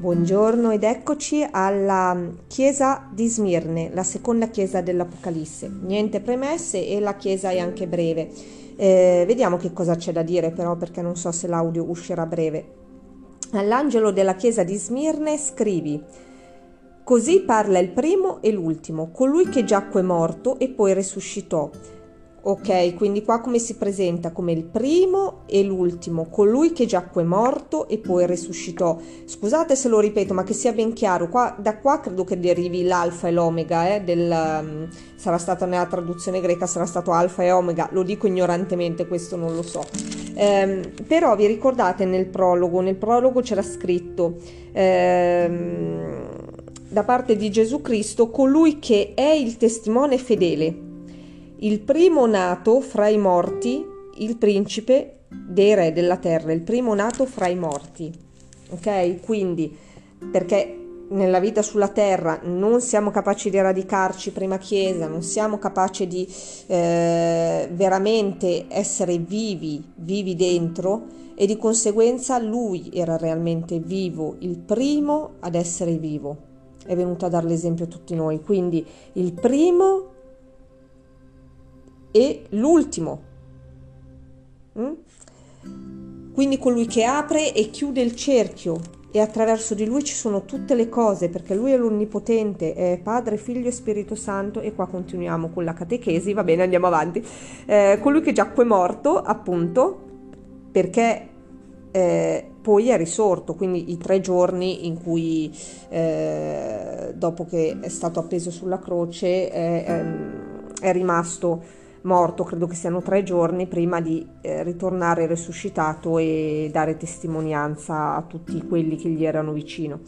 Buongiorno ed eccoci alla chiesa di Smirne, la seconda chiesa dell'Apocalisse. Niente premesse e la chiesa è anche breve. Eh, vediamo che cosa c'è da dire però perché non so se l'audio uscirà breve. All'angelo della chiesa di Smirne scrivi Così parla il primo e l'ultimo, colui che giacque morto e poi risuscitò Ok, quindi qua come si presenta? Come il primo e l'ultimo, colui che giacque morto e poi risuscitò. Scusate se lo ripeto, ma che sia ben chiaro, qua, da qua credo che derivi l'alfa e l'omega, eh, del, um, sarà stato nella traduzione greca, sarà stato alfa e omega, lo dico ignorantemente, questo non lo so. Eh, però vi ricordate nel prologo, nel prologo c'era scritto... Ehm, da parte di Gesù Cristo, colui che è il testimone fedele il primo nato fra i morti, il principe dei re della terra, il primo nato fra i morti. Ok? Quindi, perché nella vita sulla terra non siamo capaci di radicarci prima Chiesa, non siamo capaci di eh, veramente essere vivi, vivi dentro e di conseguenza lui era realmente vivo, il primo ad essere vivo. È venuto a dare l'esempio a tutti noi, quindi il primo e l'ultimo. Mm? Quindi colui che apre e chiude il cerchio e attraverso di lui ci sono tutte le cose perché lui è l'onnipotente, è Padre, Figlio e Spirito Santo e qua continuiamo con la catechesi, va bene andiamo avanti. Eh, colui che è morto appunto perché eh, poi è risorto, quindi i tre giorni in cui eh, dopo che è stato appeso sulla croce è, è rimasto morto, credo che siano tre giorni prima di eh, ritornare risuscitato e dare testimonianza a tutti quelli che gli erano vicino.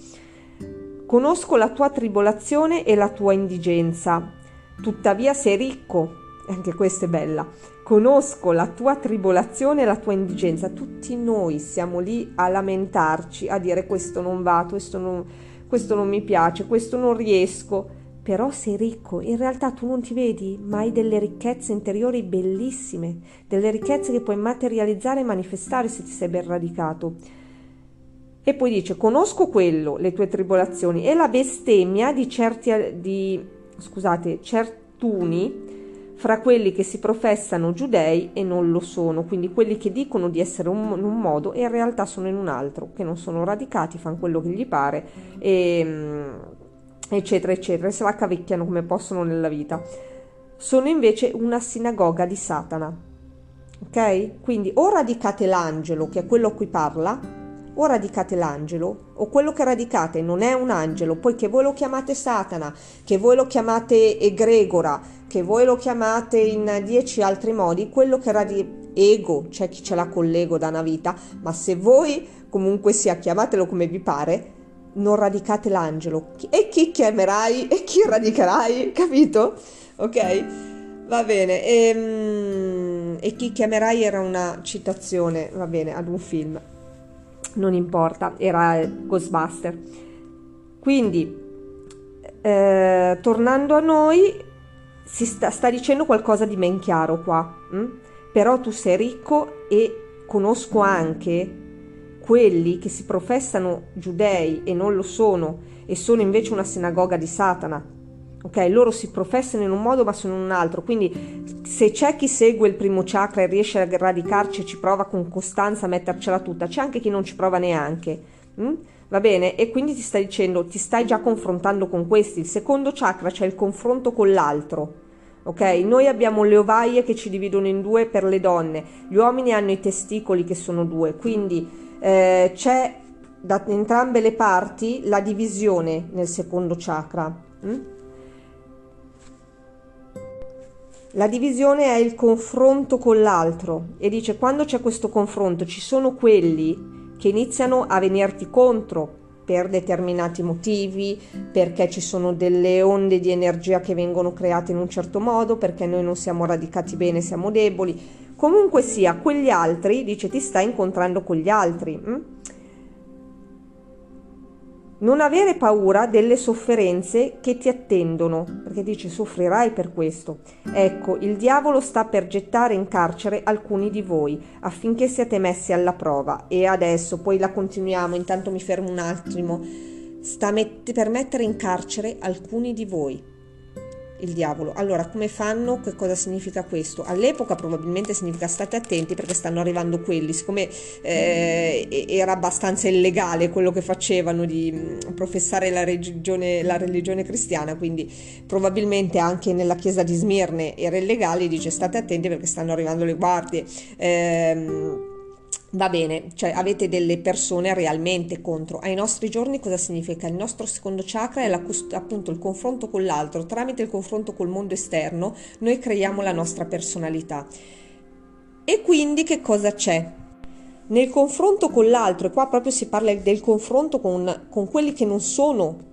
Conosco la tua tribolazione e la tua indigenza, tuttavia sei ricco, anche questa è bella. Conosco la tua tribolazione e la tua indigenza. Tutti noi siamo lì a lamentarci, a dire questo non va, questo non, questo non mi piace, questo non riesco però sei ricco, in realtà tu non ti vedi, ma hai delle ricchezze interiori bellissime, delle ricchezze che puoi materializzare e manifestare se ti sei ben radicato. E poi dice, conosco quello, le tue tribolazioni, e la bestemmia di certi, di, scusate, certuni fra quelli che si professano giudei e non lo sono, quindi quelli che dicono di essere un, in un modo e in realtà sono in un altro, che non sono radicati, fanno quello che gli pare e mm, eccetera, eccetera, e se la cavicchiano come possono nella vita. Sono invece una sinagoga di Satana. Ok? Quindi o radicate l'angelo, che è quello a cui parla, o radicate l'angelo, o quello che radicate non è un angelo, poiché voi lo chiamate Satana, che voi lo chiamate egregora, che voi lo chiamate in dieci altri modi, quello che radicate ego, c'è chi ce l'ha con l'ego da una vita, ma se voi comunque sia chiamatelo come vi pare, non radicate l'angelo. E chi chiamerai e chi radicherai, capito? Ok? Va bene. E, ehm, e chi chiamerai era una citazione, va bene, ad un film. Non importa, era Ghostbuster. Quindi, eh, tornando a noi, si sta, sta, dicendo qualcosa di ben chiaro qua. Hm? Però tu sei ricco e conosco anche quelli che si professano giudei e non lo sono e sono invece una sinagoga di Satana. Ok, loro si professano in un modo ma sono in un altro, quindi se c'è chi segue il primo chakra e riesce a radicarci e ci prova con costanza a mettercela tutta, c'è anche chi non ci prova neanche. Mm? Va bene? E quindi ti sta dicendo, ti stai già confrontando con questi. Il secondo chakra c'è il confronto con l'altro. Ok? Noi abbiamo le ovaie che ci dividono in due per le donne, gli uomini hanno i testicoli che sono due, quindi eh, c'è da entrambe le parti la divisione nel secondo chakra. Mm? La divisione è il confronto con l'altro e dice quando c'è questo confronto ci sono quelli che iniziano a venirti contro per determinati motivi, perché ci sono delle onde di energia che vengono create in un certo modo, perché noi non siamo radicati bene, siamo deboli, Comunque sia, quegli altri, dice, ti stai incontrando con gli altri. Hm? Non avere paura delle sofferenze che ti attendono, perché dice soffrirai per questo. Ecco, il diavolo sta per gettare in carcere alcuni di voi affinché siate messi alla prova. E adesso, poi la continuiamo, intanto mi fermo un attimo. Sta met- per mettere in carcere alcuni di voi il diavolo. Allora, come fanno? Che cosa significa questo? All'epoca probabilmente significa state attenti perché stanno arrivando quelli, siccome eh, era abbastanza illegale quello che facevano di mm, professare la religione, la religione cristiana, quindi probabilmente anche nella chiesa di Smirne era illegale, dice state attenti perché stanno arrivando le guardie. Eh, Va bene, cioè avete delle persone realmente contro. Ai nostri giorni cosa significa? Il nostro secondo chakra è la, appunto il confronto con l'altro. Tramite il confronto col mondo esterno noi creiamo la nostra personalità. E quindi che cosa c'è? Nel confronto con l'altro, e qua proprio si parla del confronto con, con quelli che non sono?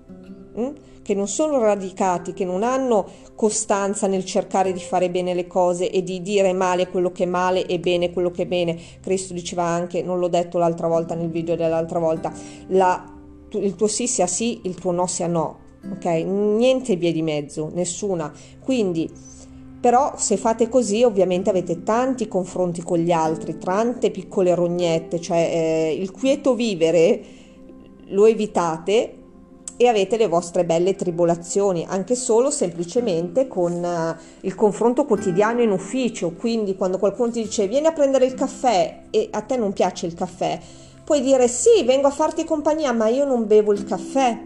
Che non sono radicati, che non hanno costanza nel cercare di fare bene le cose e di dire male quello che è male e bene quello che è bene. Cristo diceva anche, non l'ho detto l'altra volta nel video dell'altra volta, la, il tuo sì sia sì, il tuo no sia no. Ok? Niente via di mezzo, nessuna. Quindi però se fate così ovviamente avete tanti confronti con gli altri, tante piccole rognette, cioè eh, il quieto vivere lo evitate e avete le vostre belle tribolazioni, anche solo semplicemente con uh, il confronto quotidiano in ufficio. Quindi quando qualcuno ti dice vieni a prendere il caffè e a te non piace il caffè, puoi dire sì, vengo a farti compagnia, ma io non bevo il caffè,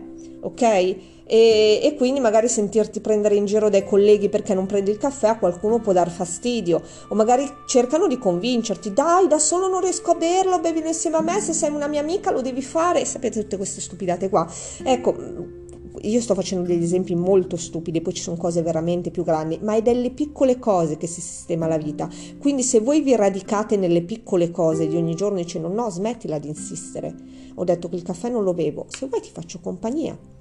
ok? E, e, quindi magari sentirti prendere in giro dai colleghi perché non prendi il caffè a qualcuno può dar fastidio. O magari cercano di convincerti dai da solo non riesco a berlo bevi insieme a me se sei una mia amica lo devi fare. Sapete tutte queste stupidate qua. Ecco io sto facendo degli esempi molto stupidi, poi ci sono cose veramente più grandi, ma è delle piccole cose che si sistema la vita. Quindi se voi vi radicate nelle piccole cose di ogni giorno dicendo no, smettila di insistere. Ho detto che il caffè non lo bevo, se vuoi ti faccio compagnia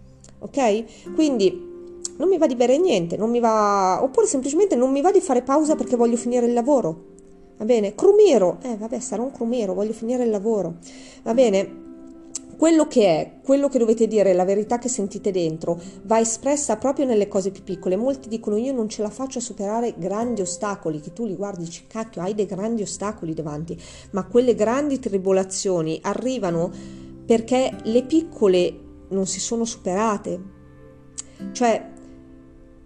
ok? Quindi non mi va di bere niente, non mi va, oppure semplicemente non mi va di fare pausa perché voglio finire il lavoro. Va bene? Crumiro, eh vabbè, sarò un crumiro, voglio finire il lavoro. Va bene? Quello che è, quello che dovete dire, la verità che sentite dentro, va espressa proprio nelle cose più piccole. Molti dicono io non ce la faccio a superare grandi ostacoli, che tu li guardi e dici cacchio, hai dei grandi ostacoli davanti, ma quelle grandi tribolazioni arrivano perché le piccole non si sono superate. Cioè,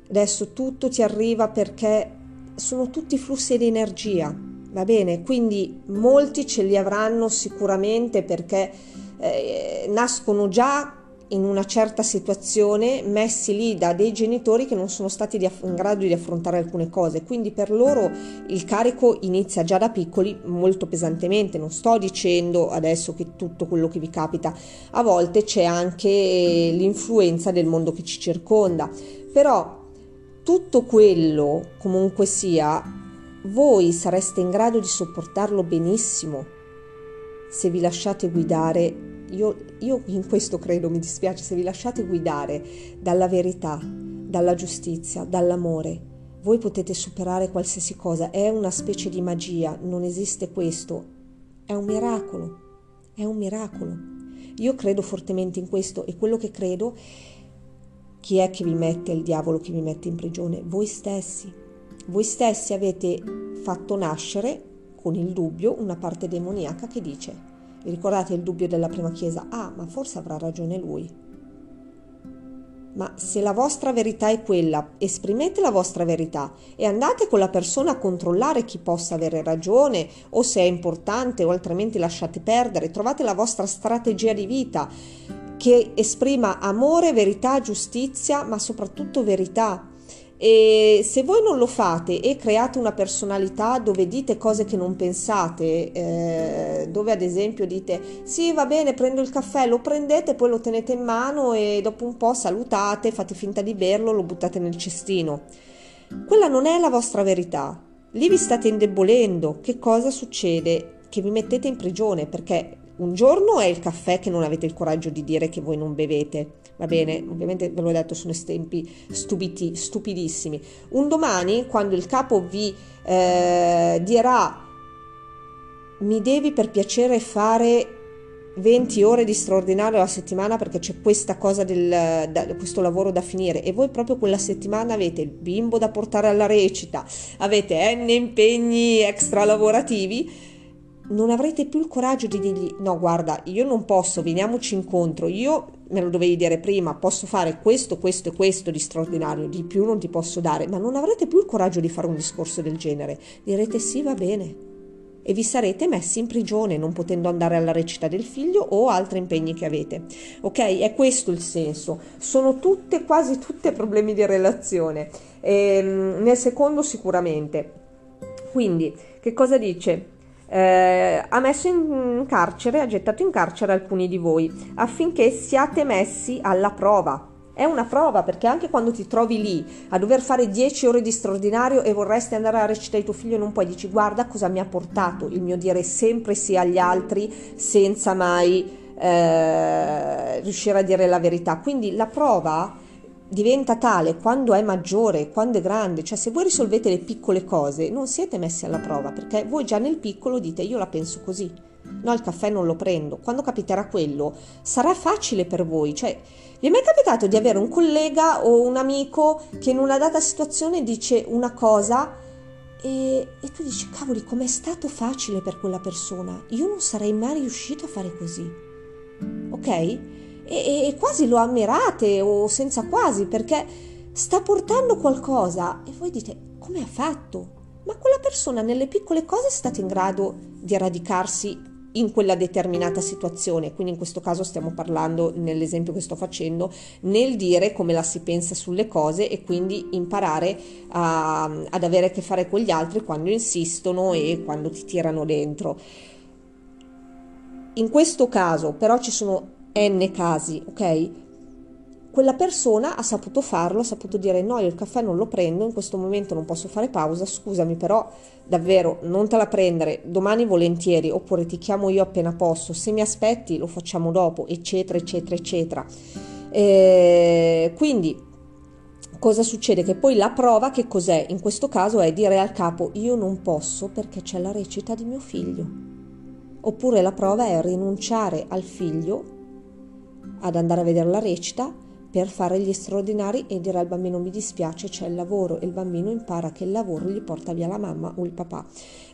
adesso tutto ti arriva perché sono tutti flussi di energia, va bene? Quindi molti ce li avranno sicuramente perché eh, nascono già in una certa situazione messi lì da dei genitori che non sono stati in grado di affrontare alcune cose, quindi per loro il carico inizia già da piccoli molto pesantemente, non sto dicendo adesso che tutto quello che vi capita, a volte c'è anche l'influenza del mondo che ci circonda, però tutto quello comunque sia, voi sareste in grado di sopportarlo benissimo se vi lasciate guidare io, io in questo credo, mi dispiace, se vi lasciate guidare dalla verità, dalla giustizia, dall'amore, voi potete superare qualsiasi cosa, è una specie di magia, non esiste questo, è un miracolo, è un miracolo. Io credo fortemente in questo e quello che credo, chi è che vi mette il diavolo che vi mette in prigione? Voi stessi. Voi stessi avete fatto nascere con il dubbio una parte demoniaca che dice vi ricordate il dubbio della prima chiesa? Ah, ma forse avrà ragione lui. Ma se la vostra verità è quella, esprimete la vostra verità e andate con la persona a controllare chi possa avere ragione o se è importante o altrimenti lasciate perdere. Trovate la vostra strategia di vita che esprima amore, verità, giustizia, ma soprattutto verità e se voi non lo fate e create una personalità dove dite cose che non pensate, eh, dove ad esempio dite sì va bene prendo il caffè, lo prendete, poi lo tenete in mano e dopo un po' salutate, fate finta di berlo, lo buttate nel cestino. Quella non è la vostra verità. Lì vi state indebolendo. Che cosa succede? Che vi mettete in prigione perché un giorno è il caffè che non avete il coraggio di dire che voi non bevete, va bene? Ovviamente ve l'ho detto, sono esempi stupidi, stupidissimi. Un domani, quando il capo vi eh, dirà mi devi per piacere fare 20 ore di straordinario alla settimana perché c'è questa cosa del da, questo lavoro da finire e voi proprio quella settimana avete il bimbo da portare alla recita, avete n impegni extra lavorativi, non avrete più il coraggio di dirgli no guarda io non posso, veniamoci incontro, io me lo dovevi dire prima, posso fare questo, questo e questo di straordinario, di più non ti posso dare, ma non avrete più il coraggio di fare un discorso del genere, direte sì va bene e vi sarete messi in prigione non potendo andare alla recita del figlio o altri impegni che avete. Ok? È questo il senso. Sono tutte, quasi tutte problemi di relazione. Ehm, nel secondo sicuramente. Quindi, che cosa dice? Eh, ha messo in carcere, ha gettato in carcere alcuni di voi affinché siate messi alla prova è una prova perché anche quando ti trovi lì a dover fare 10 ore di straordinario e vorresti andare a recitare tuo figlio non puoi, dici guarda cosa mi ha portato il mio dire sempre sì agli altri senza mai eh, riuscire a dire la verità. Quindi la prova diventa tale quando è maggiore, quando è grande, cioè se voi risolvete le piccole cose non siete messi alla prova perché voi già nel piccolo dite io la penso così, no il caffè non lo prendo, quando capiterà quello sarà facile per voi, cioè vi è mai capitato di avere un collega o un amico che in una data situazione dice una cosa e, e tu dici cavoli com'è stato facile per quella persona? Io non sarei mai riuscito a fare così. Ok? E, e, quasi lo ammirate o senza quasi perché sta portando qualcosa e voi dite come ha fatto? Ma quella persona nelle piccole cose è stata in grado di radicarsi in quella determinata situazione, quindi in questo caso stiamo parlando nell'esempio che sto facendo, nel dire come la si pensa sulle cose e quindi imparare a, ad avere a che fare con gli altri quando insistono e quando ti tirano dentro. In questo caso però ci sono n casi, ok? quella persona ha saputo farlo, ha saputo dire no, io il caffè non lo prendo, in questo momento non posso fare pausa, scusami però davvero non te la prendere, domani volentieri, oppure ti chiamo io appena posso, se mi aspetti lo facciamo dopo, eccetera, eccetera, eccetera. E quindi cosa succede? Che poi la prova che cos'è? In questo caso è dire al capo io non posso perché c'è la recita di mio figlio. Oppure la prova è rinunciare al figlio ad andare a vedere la recita per fare gli straordinari e dire al bambino mi dispiace c'è il lavoro. E il bambino impara che il lavoro gli porta via la mamma o il papà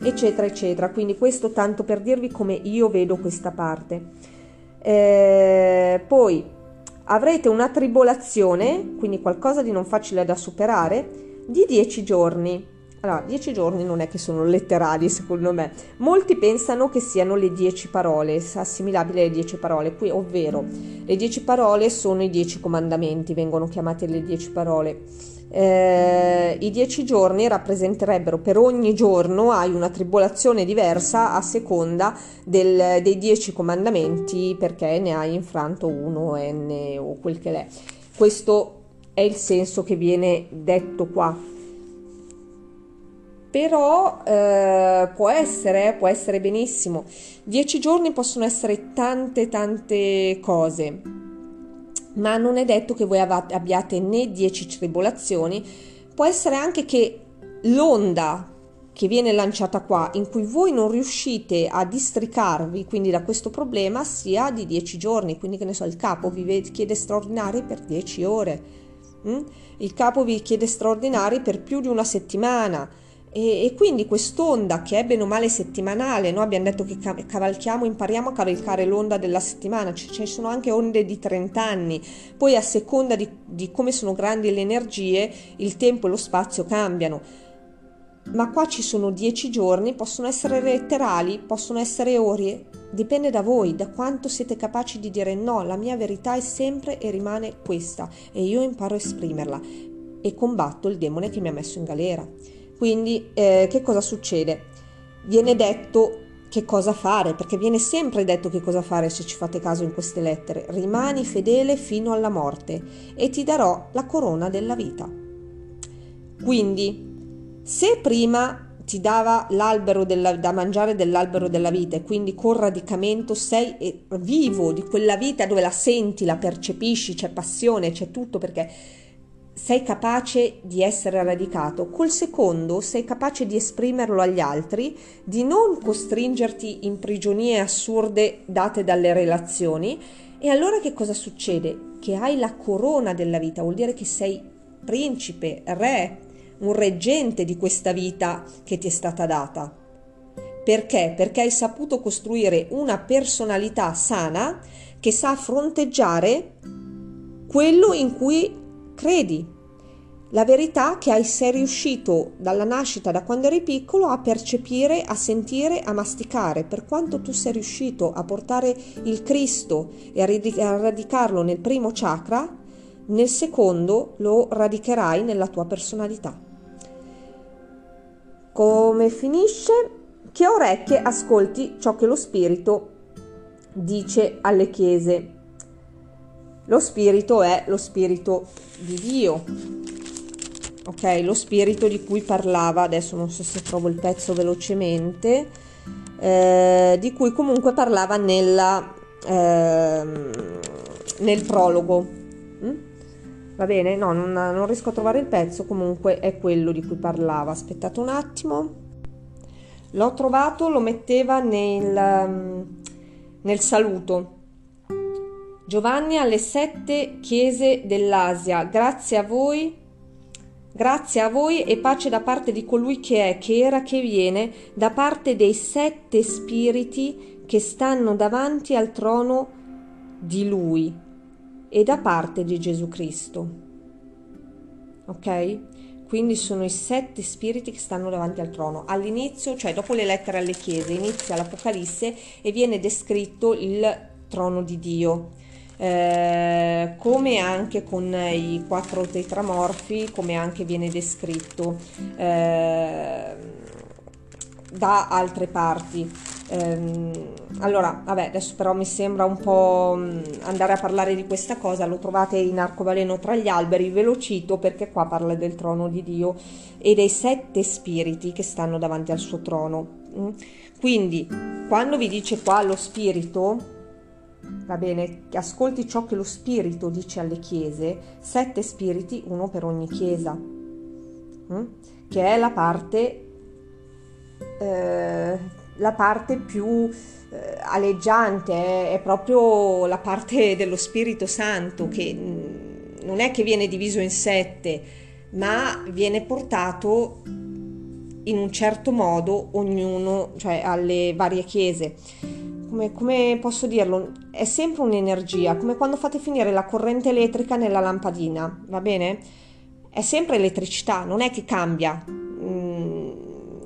eccetera eccetera. Quindi questo tanto per dirvi come io vedo questa parte. Eh, poi avrete una tribolazione quindi qualcosa di non facile da superare di 10 giorni allora, dieci giorni non è che sono letterali secondo me. Molti pensano che siano le dieci parole, assimilabili alle dieci parole, qui ovvero le dieci parole sono i dieci comandamenti, vengono chiamate le dieci parole. Eh, I dieci giorni rappresenterebbero per ogni giorno hai una tribolazione diversa a seconda del, dei dieci comandamenti perché ne hai infranto uno, n o quel che è. Questo è il senso che viene detto qua però eh, può essere, può essere benissimo. Dieci giorni possono essere tante tante cose, ma non è detto che voi abbiate né dieci tribolazioni, può essere anche che l'onda che viene lanciata qua, in cui voi non riuscite a districarvi quindi da questo problema, sia di dieci giorni, quindi che ne so, il capo vi chiede straordinari per dieci ore, mm? il capo vi chiede straordinari per più di una settimana, e, e, quindi quest'onda che è bene o male settimanale, noi abbiamo detto che cavalchiamo, impariamo a cavalcare l'onda della settimana, ci, ci sono anche onde di 30 anni, poi a seconda di, di come sono grandi le energie, il tempo e lo spazio cambiano. Ma qua ci sono 10 giorni, possono essere letterali, possono essere ore, dipende da voi, da quanto siete capaci di dire no, la mia verità è sempre e rimane questa e io imparo a esprimerla e combatto il demone che mi ha messo in galera. Quindi eh, che cosa succede? Viene detto che cosa fare, perché viene sempre detto che cosa fare se ci fate caso in queste lettere. Rimani fedele fino alla morte e ti darò la corona della vita. Quindi, se prima ti dava l'albero della, da mangiare dell'albero della vita e quindi con radicamento sei vivo di quella vita dove la senti, la percepisci, c'è passione, c'è tutto perché sei capace di essere radicato, col secondo sei capace di esprimerlo agli altri, di non costringerti in prigionie assurde date dalle relazioni. E allora che cosa succede? Che hai la corona della vita, vuol dire che sei principe, re, un reggente di questa vita che ti è stata data. Perché? Perché hai saputo costruire una personalità sana che sa fronteggiare quello in cui credi. La verità che hai, sei riuscito dalla nascita, da quando eri piccolo, a percepire, a sentire, a masticare. Per quanto tu sei riuscito a portare il Cristo e a radicarlo nel primo chakra, nel secondo lo radicherai nella tua personalità. Come finisce? Che orecchie ascolti ciò che lo Spirito dice alle chiese. Lo spirito è lo spirito di Dio. Ok, lo spirito di cui parlava, adesso non so se trovo il pezzo velocemente, eh, di cui comunque parlava nella, eh, nel prologo. Mm? Va bene? No, non, non riesco a trovare il pezzo, comunque è quello di cui parlava. Aspettate un attimo. L'ho trovato, lo metteva nel, nel saluto Giovanni alle sette chiese dell'Asia, grazie a voi, grazie a voi e pace da parte di colui che è, che era, che viene, da parte dei sette spiriti che stanno davanti al trono di lui e da parte di Gesù Cristo. Ok? Quindi sono i sette spiriti che stanno davanti al trono. All'inizio, cioè dopo le lettere alle chiese, inizia l'Apocalisse e viene descritto il trono di Dio eh, come anche con i quattro tetramorfi, come anche viene descritto eh, da altre parti. Eh, allora, vabbè, adesso però mi sembra un po' mm, andare a parlare di questa cosa, lo trovate in arcobaleno tra gli alberi, ve lo cito perché qua parla del trono di Dio e dei sette spiriti che stanno davanti al suo trono. Mm? Quindi, quando vi dice qua lo spirito, va bene, ascolti ciò che lo spirito dice alle chiese, sette spiriti, uno per ogni chiesa, hm? che è la parte, eh, la parte più eh, aleggiante, è, proprio la parte dello Spirito Santo che mh, non è che viene diviso in sette, ma viene portato in un certo modo ognuno, cioè alle varie chiese come, come, posso dirlo, è sempre un'energia, come quando fate finire la corrente elettrica nella lampadina, va bene? È sempre elettricità, non è che cambia, mm,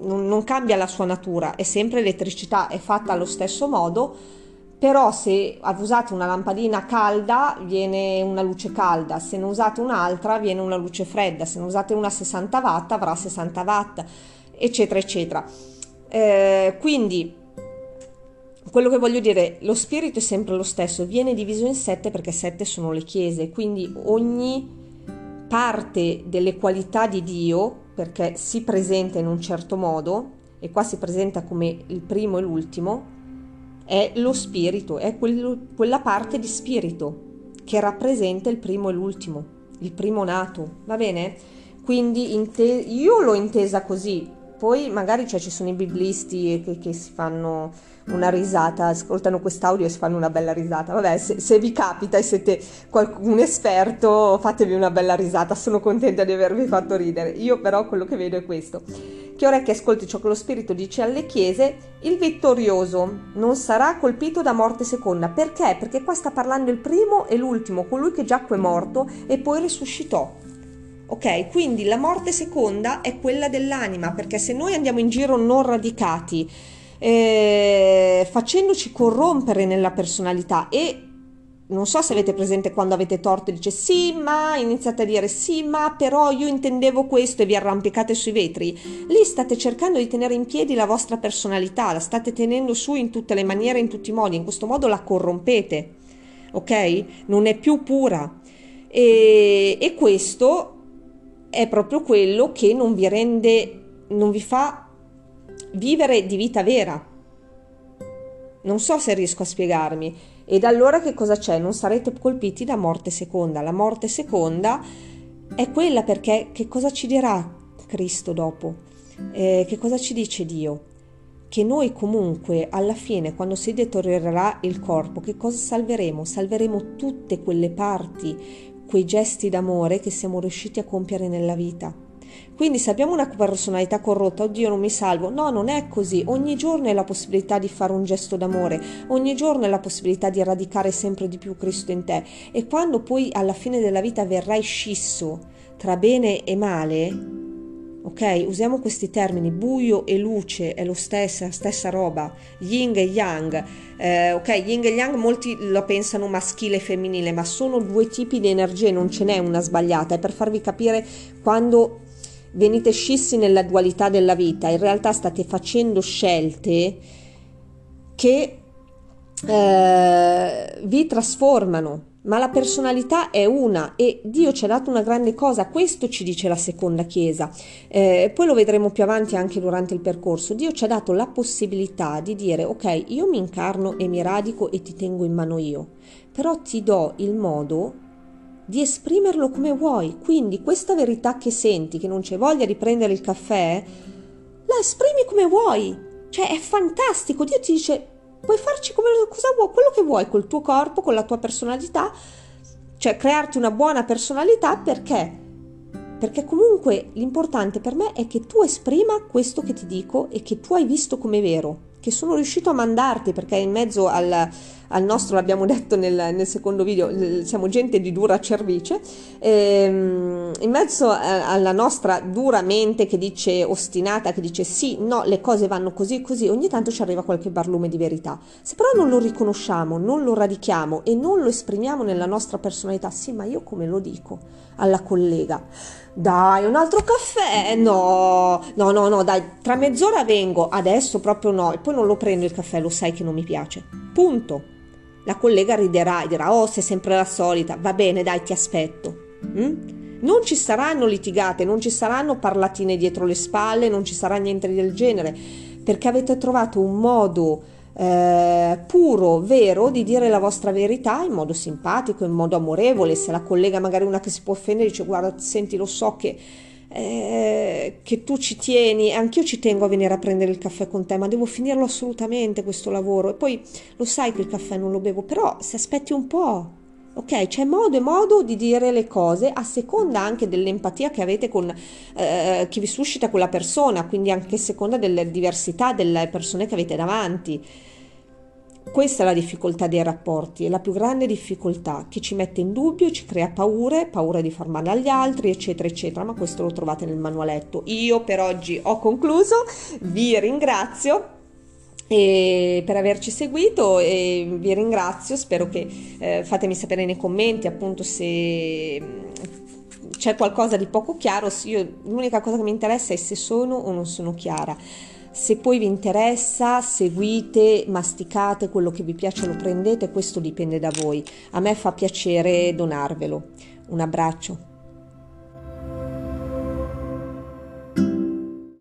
non, cambia la sua natura, è sempre elettricità, è fatta allo stesso modo, però se usate una lampadina calda viene una luce calda, se ne usate un'altra viene una luce fredda, se ne usate una 60 watt avrà 60 watt, eccetera, eccetera. Eh, quindi quello che voglio dire, lo spirito è sempre lo stesso, viene diviso in sette perché sette sono le chiese, quindi ogni parte delle qualità di Dio, perché si presenta in un certo modo, e qua si presenta come il primo e l'ultimo, è lo spirito, è quello, quella parte di spirito che rappresenta il primo e l'ultimo, il primo nato, va bene? Quindi inte- io l'ho intesa così, poi magari cioè, ci sono i biblisti che, che, si fanno una risata, ascoltano quest'audio e si fanno una bella risata. Vabbè, se, se vi capita e siete qualcun esperto, fatevi una bella risata, sono contenta di avervi fatto ridere. Io però quello che vedo è questo. Che ora che ascolti ciò che lo Spirito dice alle chiese, il vittorioso non sarà colpito da morte seconda. Perché? Perché qua sta parlando il primo e l'ultimo, colui che giacque morto e poi risuscitò. Ok, quindi la morte seconda è quella dell'anima, perché se noi andiamo in giro non radicati, eh, facendoci corrompere nella personalità e non so se avete presente quando avete torto e dice sì ma iniziate a dire sì ma però io intendevo questo e vi arrampicate sui vetri. Lì state cercando di tenere in piedi la vostra personalità la state tenendo su in tutte le maniere in tutti i modi in questo modo la corrompete ok? Non è più pura. E, e questo è proprio quello che non vi rende, non vi fa vivere di vita vera. Non so se riesco a spiegarmi. Ed allora che cosa c'è? Non sarete colpiti da morte seconda. La morte seconda è quella perché che cosa ci dirà Cristo dopo? Eh, che cosa ci dice Dio? Che noi comunque alla fine, quando si deteriorerà il corpo, che cosa salveremo? Salveremo tutte quelle parti, quei gesti d'amore che siamo riusciti a compiere nella vita. Quindi se abbiamo una personalità corrotta, oddio non mi salvo, no, non è così. Ogni giorno è la possibilità di fare un gesto d'amore, ogni giorno è la possibilità di radicare sempre di più Cristo in te. E quando poi alla fine della vita verrai scisso tra bene e male, ok? Usiamo questi termini, buio e luce è lo stesso, stessa roba, yin e yang, eh, ok? Yin e yang molti lo pensano maschile e femminile, ma sono due tipi di energie, non ce n'è una sbagliata, è per farvi capire quando venite scissi nella dualità della vita, in realtà state facendo scelte che eh, vi trasformano, ma la personalità è una e Dio ci ha dato una grande cosa, questo ci dice la seconda chiesa, eh, poi lo vedremo più avanti anche durante il percorso, Dio ci ha dato la possibilità di dire ok, io mi incarno e mi radico e ti tengo in mano io, però ti do il modo di esprimerlo come vuoi. Quindi questa verità che senti, che non c'è voglia di prendere il caffè, la esprimi come vuoi. Cioè è fantastico. Dio ti dice, puoi farci come, cosa vuoi, quello che vuoi col tuo corpo, con la tua personalità. Cioè crearti una buona personalità perché? Perché comunque l'importante per me è che tu esprima questo che ti dico e che tu hai visto come vero che sono riuscito a mandarti perché in mezzo al, al nostro, l'abbiamo detto nel, nel, secondo video, siamo gente di dura cervice, ehm, in mezzo a, alla nostra dura mente che dice ostinata, che dice sì, no, le cose vanno così, così, ogni tanto ci arriva qualche barlume di verità. Se però non lo riconosciamo, non lo radichiamo e non lo esprimiamo nella nostra personalità, sì, ma io come lo dico alla collega? Dai, un altro caffè? No, no, no, no, dai, tra mezz'ora vengo, adesso proprio no, e poi non lo prendo il caffè, lo sai che non mi piace. Punto. La collega riderà e dirà, oh, sei sempre la solita, va bene, dai, ti aspetto. Mm? Non ci saranno litigate, non ci saranno parlatine dietro le spalle, non ci sarà niente del genere, perché avete trovato un modo eh, puro, vero, di dire la vostra verità in modo simpatico, in modo amorevole. Se la collega magari una che si può offendere dice guarda, senti, lo so che, eh, che tu ci tieni, anch'io ci tengo a venire a prendere il caffè con te, ma devo finirlo assolutamente questo lavoro. E poi lo sai che il caffè non lo bevo, però se aspetti un po', Ok, c'è modo e modo di dire le cose a seconda anche dell'empatia che avete con eh, chi vi suscita quella persona, quindi anche a seconda delle diversità delle persone che avete davanti. Questa è la difficoltà dei rapporti, è la più grande difficoltà che ci mette in dubbio, ci crea paure, paura di far male agli altri, eccetera, eccetera, ma questo lo trovate nel manualetto. Io per oggi ho concluso, vi ringrazio per averci seguito e vi ringrazio, spero che eh, fatemi sapere nei commenti appunto se mm, c'è qualcosa di poco chiaro, io, l'unica cosa che mi interessa è se sono o non sono chiara. Se poi vi interessa, seguite, masticate quello che vi piace, lo prendete, questo dipende da voi. A me fa piacere donarvelo. Un abbraccio.